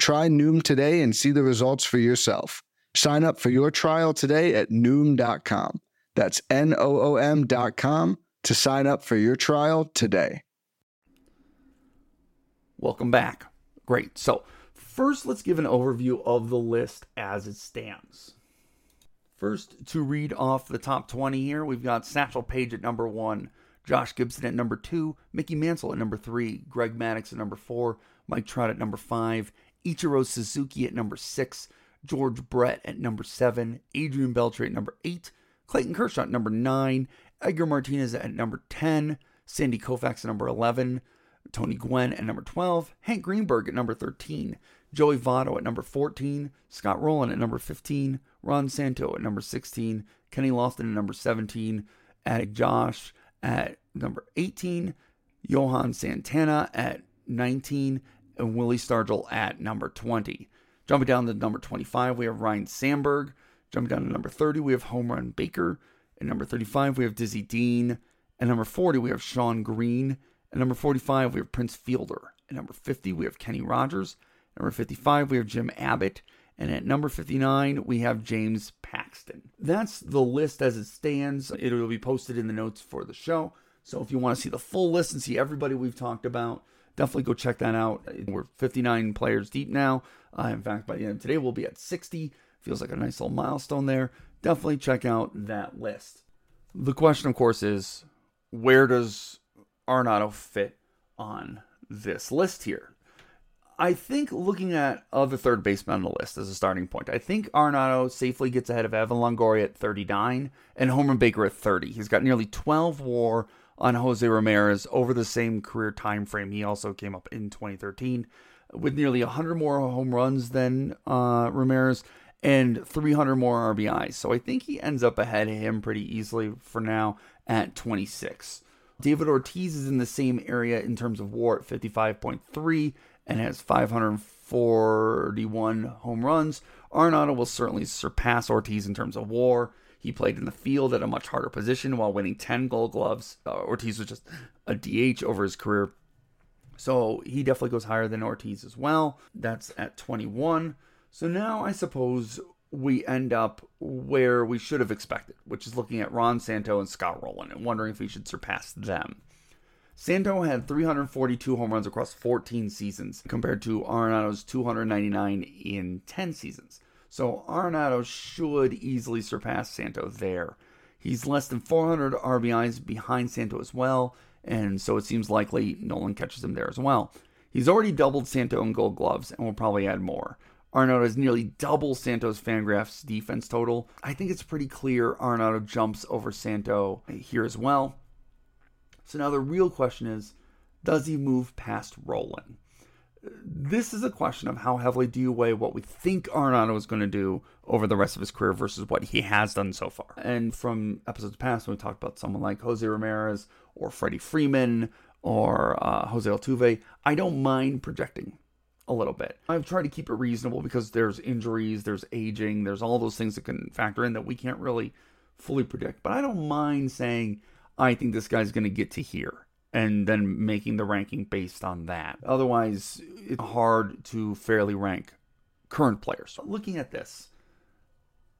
Try Noom today and see the results for yourself. Sign up for your trial today at Noom.com. That's N O O M.com to sign up for your trial today. Welcome back. Great. So, first, let's give an overview of the list as it stands. First, to read off the top 20 here, we've got Satchel Paige at number one, Josh Gibson at number two, Mickey Mantle at number three, Greg Maddux at number four, Mike Trout at number five, Ichiro Suzuki at number six, George Brett at number seven, Adrian Beltre at number eight, Clayton Kershaw at number nine, Edgar Martinez at number 10, Sandy Koufax at number 11, Tony Gwynn at number 12, Hank Greenberg at number 13, Joey Votto at number 14, Scott Rolen at number 15, Ron Santo at number 16, Kenny Lofton at number 17, Addie Joss at number 18, Johan Santana at 19, and Willie Stargell at number 20. Jumping down to number 25, we have Ryne Sandberg. Jumping down to number 30, we have Home Run Baker. At number 35, we have Dizzy Dean. At number 40, we have Shawn Green. At number 45, we have Prince Fielder. At number 50, we have Kenny Rogers. At number 55, we have Jim Abbott. And at number 59, we have James Paxton. That's the list as it stands. It will be posted in the notes for the show. So if you want to see the full list and see everybody we've talked about, definitely go check that out. We're 59 players deep now. Uh, in fact, by the end of today, we'll be at 60. Feels like a nice little milestone there. Definitely check out that list. The question, of course, is where does Arenado fit on this list here? I think looking at other third basemen on the list as a starting point, I think Arenado safely gets ahead of Evan Longoria at 39 and Homer Baker at 30. He's got nearly 12 WAR on Jose Ramirez over the same career time frame. He also came up in 2013 with nearly 100 more home runs than uh, Ramirez and 300 more RBIs. So I think he ends up ahead of him pretty easily for now at 26. David Ortiz is in the same area in terms of WAR at 55.3 and has 541 home runs. Arenado will certainly surpass Ortiz in terms of WAR. He played in the field at a much harder position while winning 10 gold gloves. Uh, Ortiz was just a DH over his career. So he definitely goes higher than Ortiz as well. That's at 21. So now I suppose we end up where we should have expected, which is looking at Ron Santo and Scott Rolen and wondering if we should surpass them. Santo had 342 home runs across 14 seasons compared to Arenado's 299 in 10 seasons. So Arenado should easily surpass Santo there. He's less than 400 RBIs behind Santo as well, and so it seems likely Nolan catches him there as well. He's already doubled Santo in gold gloves and will probably add more. Arenado has nearly double Santos Fangraphs defense total. I think it's pretty clear Arenado jumps over Santo here as well. So now the real question is does he move past Rolen? This is a question of how heavily do you weigh what we think Arenado is going to do over the rest of his career versus what he has done so far. And from episodes past, when we talked about someone like Jose Ramirez or Freddie Freeman or uh, Jose Altuve, I don't mind projecting a little bit. I've tried to keep it reasonable because there's injuries, there's aging, there's all those things that can factor in that we can't really fully predict. But I don't mind saying I think this guy's going to get to here and then making the ranking based on that. Otherwise, it's hard to fairly rank current players. Looking at this,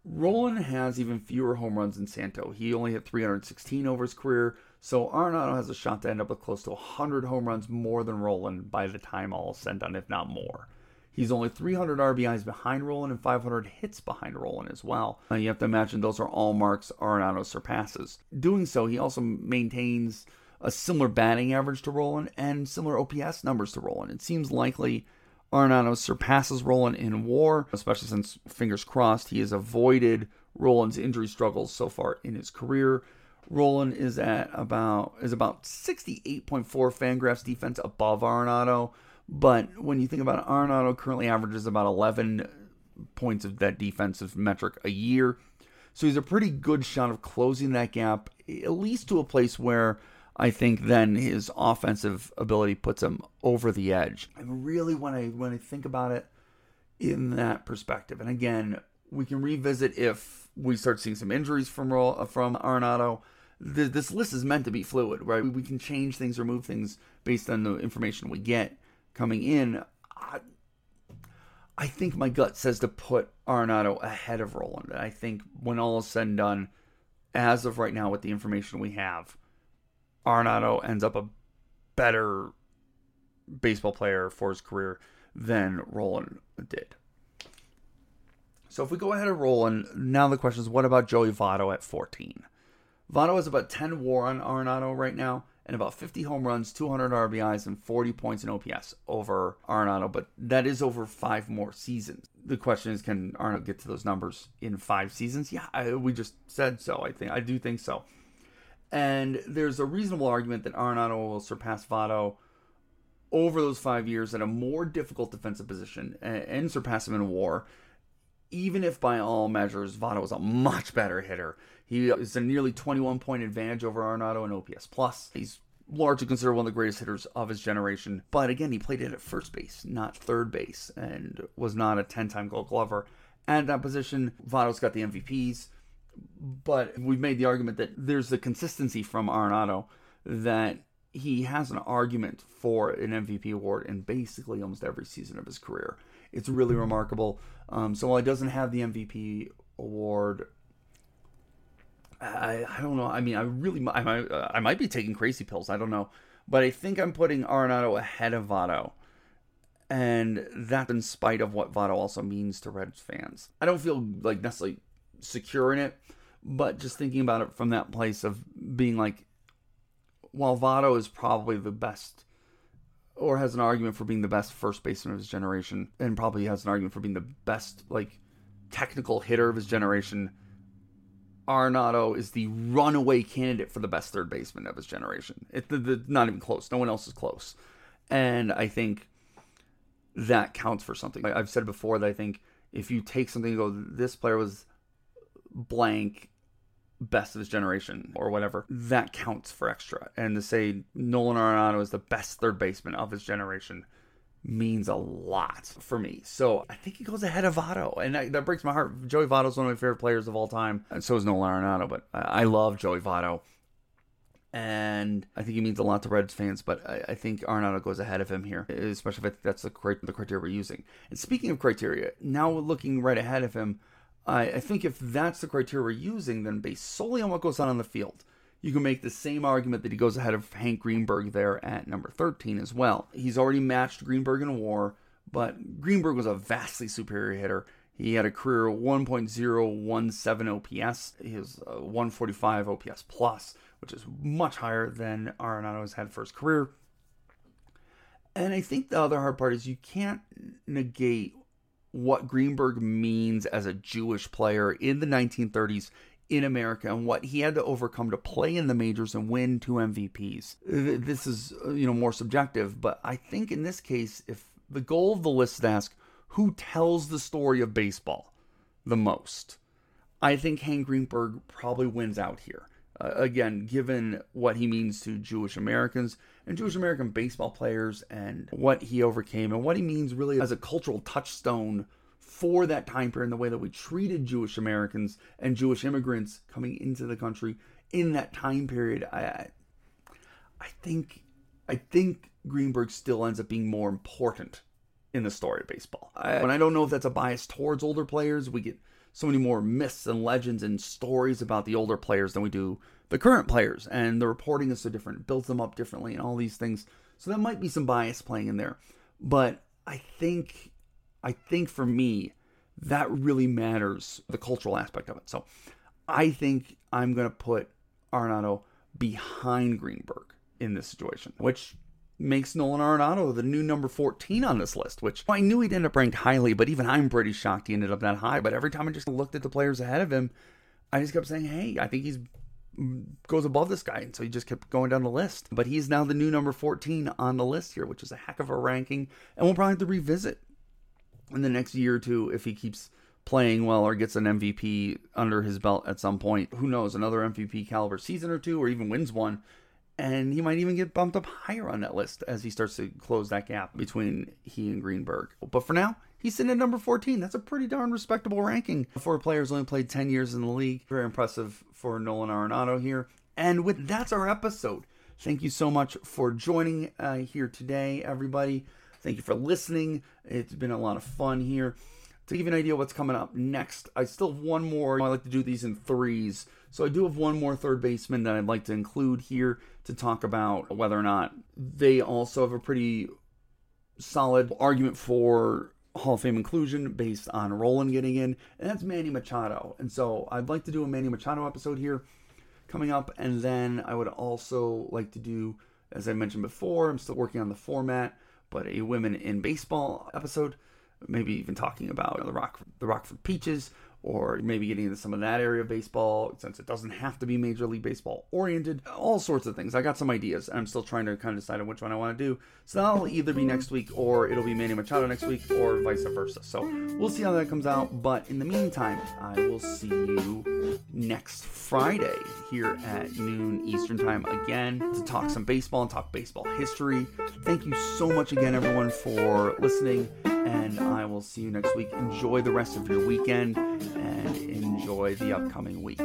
Rolen has even fewer home runs than Santo. He only hit 316 over his career, so Arenado has a shot to end up with close to 100 home runs more than Rolen by the time all is said and done, if not more. He's only 300 RBIs behind Rolen and 500 hits behind Rolen as well. Now you have to imagine those are all marks Arenado surpasses. Doing so, he also maintains a similar batting average to Rolen and similar OPS numbers to Rolen. It seems likely Arenado surpasses Rolen in WAR, especially since, fingers crossed, he has avoided Rolen's injury struggles so far in his career. Rolen is at about is about 68.4 Fangraphs defense above Arenado, but when you think about it, Arenado currently averages about 11 points of that defensive metric a year. So he's a pretty good shot of closing that gap, at least to a place where I think then his offensive ability puts him over the edge. I really when I when I think about it in that perspective, and again, we can revisit if we start seeing some injuries from uh, from Arenado. This list is meant to be fluid, right? We can change things or move things based on the information we get coming in. I, I think my gut says to put Arenado ahead of Rolen. I think when all is said and done, as of right now, with the information we have, Arenado ends up a better baseball player for his career than Rolen did. So if we go ahead of Rolen, now the question is what about Joey Votto at 14? Votto has about 10 war on Arenado right now and about 50 home runs, 200 RBIs, and 40 points in OPS over Arenado, but that is over five more seasons. The question is, can Arenado get to those numbers in five seasons? Yeah, I, we just said so. I think I do think so. And there's a reasonable argument that Arenado will surpass Votto over those five years at a more difficult defensive position and, surpass him in WAR even if by all measures Votto is a much better hitter. He is a nearly 21 point advantage over Arenado in OPS plus. He's largely considered one of the greatest hitters of his generation. But again, he played it at first base, not third base, and was not a 10 time gold glover. At that position, Votto's got the MVPs. But we've made the argument that there's the consistency from Arenado that he has an argument for an MVP award in basically almost every season of his career. It's really remarkable. Um, so while he doesn't have the MVP award, I, I don't know. I mean, I really I might I might be taking crazy pills. I don't know, but I think I'm putting Arenado ahead of Votto, and that in spite of what Votto also means to Reds fans. I don't feel like necessarily secure in it, but just thinking about it from that place of being like, while Votto is probably the best or has an argument for being the best first baseman of his generation, and probably has an argument for being the best like technical hitter of his generation. Arenado is the runaway candidate for the best third baseman of his generation. It's the, the, not even close. No one else is close, and I think that counts for something. I've said before that I think if you take something and go, this player was blank best of his generation or whatever, that counts for extra. And to say Nolan Arenado is the best third baseman of his generation means a lot for me. So I think he goes ahead of Votto, and that, that breaks my heart. Joey Votto is one of my favorite players of all time, and so is Nolan Arenado. But I, I love Joey Votto, and I think he means a lot to Reds fans. But I, I think Arenado goes ahead of him here, especially if that's the, the criteria we're using. And speaking of criteria, now looking right ahead of him. I, I think if that's the criteria we're using, then based solely on what goes on on the field, you can make the same argument that he goes ahead of Hank Greenberg there at number 13 as well. He's already matched Greenberg in war, but Greenberg was a vastly superior hitter. He had a career 1.017 OPS. He has uh, 145 OPS plus, which is much higher than Arenado's had for his career. And I think the other hard part is you can't negate what Greenberg means as a Jewish player in the 1930s in America and what he had to overcome to play in the majors and win two MVPs. This is, you know, more subjective, but I think in this case, if the goal of the list is to ask who tells the story of baseball the most, I think Hank Greenberg probably wins out here. Uh, again, given what he means to Jewish Americans and Jewish American baseball players and what he overcame and what he means really as a cultural touchstone for that time period and the way that we treated Jewish Americans and Jewish immigrants coming into the country in that time period, I I think I think Greenberg still ends up being more important in the story of baseball. I, and I don't know if that's a bias towards older players. We get so many more myths and legends and stories about the older players than we do the current players. And the reporting is so different, builds them up differently, and all these things. So that might be some bias playing in there. But I think, I think for me, that really matters, the cultural aspect of it. So I think I'm going to put Arenado behind Greenberg in this situation, which makes Nolan Arenado the new number 14 on this list, which I knew he'd end up ranked highly, but even I'm pretty shocked he ended up that high. But every time I just looked at the players ahead of him, I just kept saying, hey, I think he's goes above this guy. And so he just kept going down the list. But he's now the new number 14 on the list here, which is a heck of a ranking. And we'll probably have to revisit in the next year or two if he keeps playing well or gets an MVP under his belt at some point. Who knows, another MVP caliber season or two, or even wins one and he might even get bumped up higher on that list as he starts to close that gap between he and Greenberg. But for now, he's sitting at number 14. That's a pretty darn respectable ranking for a player who's only played 10 years in the league. Very impressive for Nolan Arenado here. And with that's our episode. Thank you so much for joining uh, here today, everybody. Thank you for listening. It's been a lot of fun here. To give you an idea what's coming up next, I still have one more. I like to do these in threes. So I do have one more third baseman that I'd like to include here to talk about whether or not they also have a pretty solid argument for Hall of Fame inclusion based on Rolen getting in, and that's Manny Machado. And so I'd like to do a Manny Machado episode here coming up, and then I would also like to do, as I mentioned before, I'm still working on the format, but a women in baseball episode, maybe even talking about the Rock the Rockford Peaches or maybe getting into some of that area of baseball since it doesn't have to be Major League Baseball oriented. All sorts of things. I got some ideas. I'm still trying to kind of decide on which one I want to do. So that'll either be next week or it'll be Manny Machado next week or vice versa. So we'll see how that comes out. But in the meantime, I will see you next Friday here at noon Eastern Time again to talk some baseball and talk baseball history. Thank you so much again, everyone, for listening and I will see you next week. Enjoy the rest of your weekend and enjoy the upcoming week.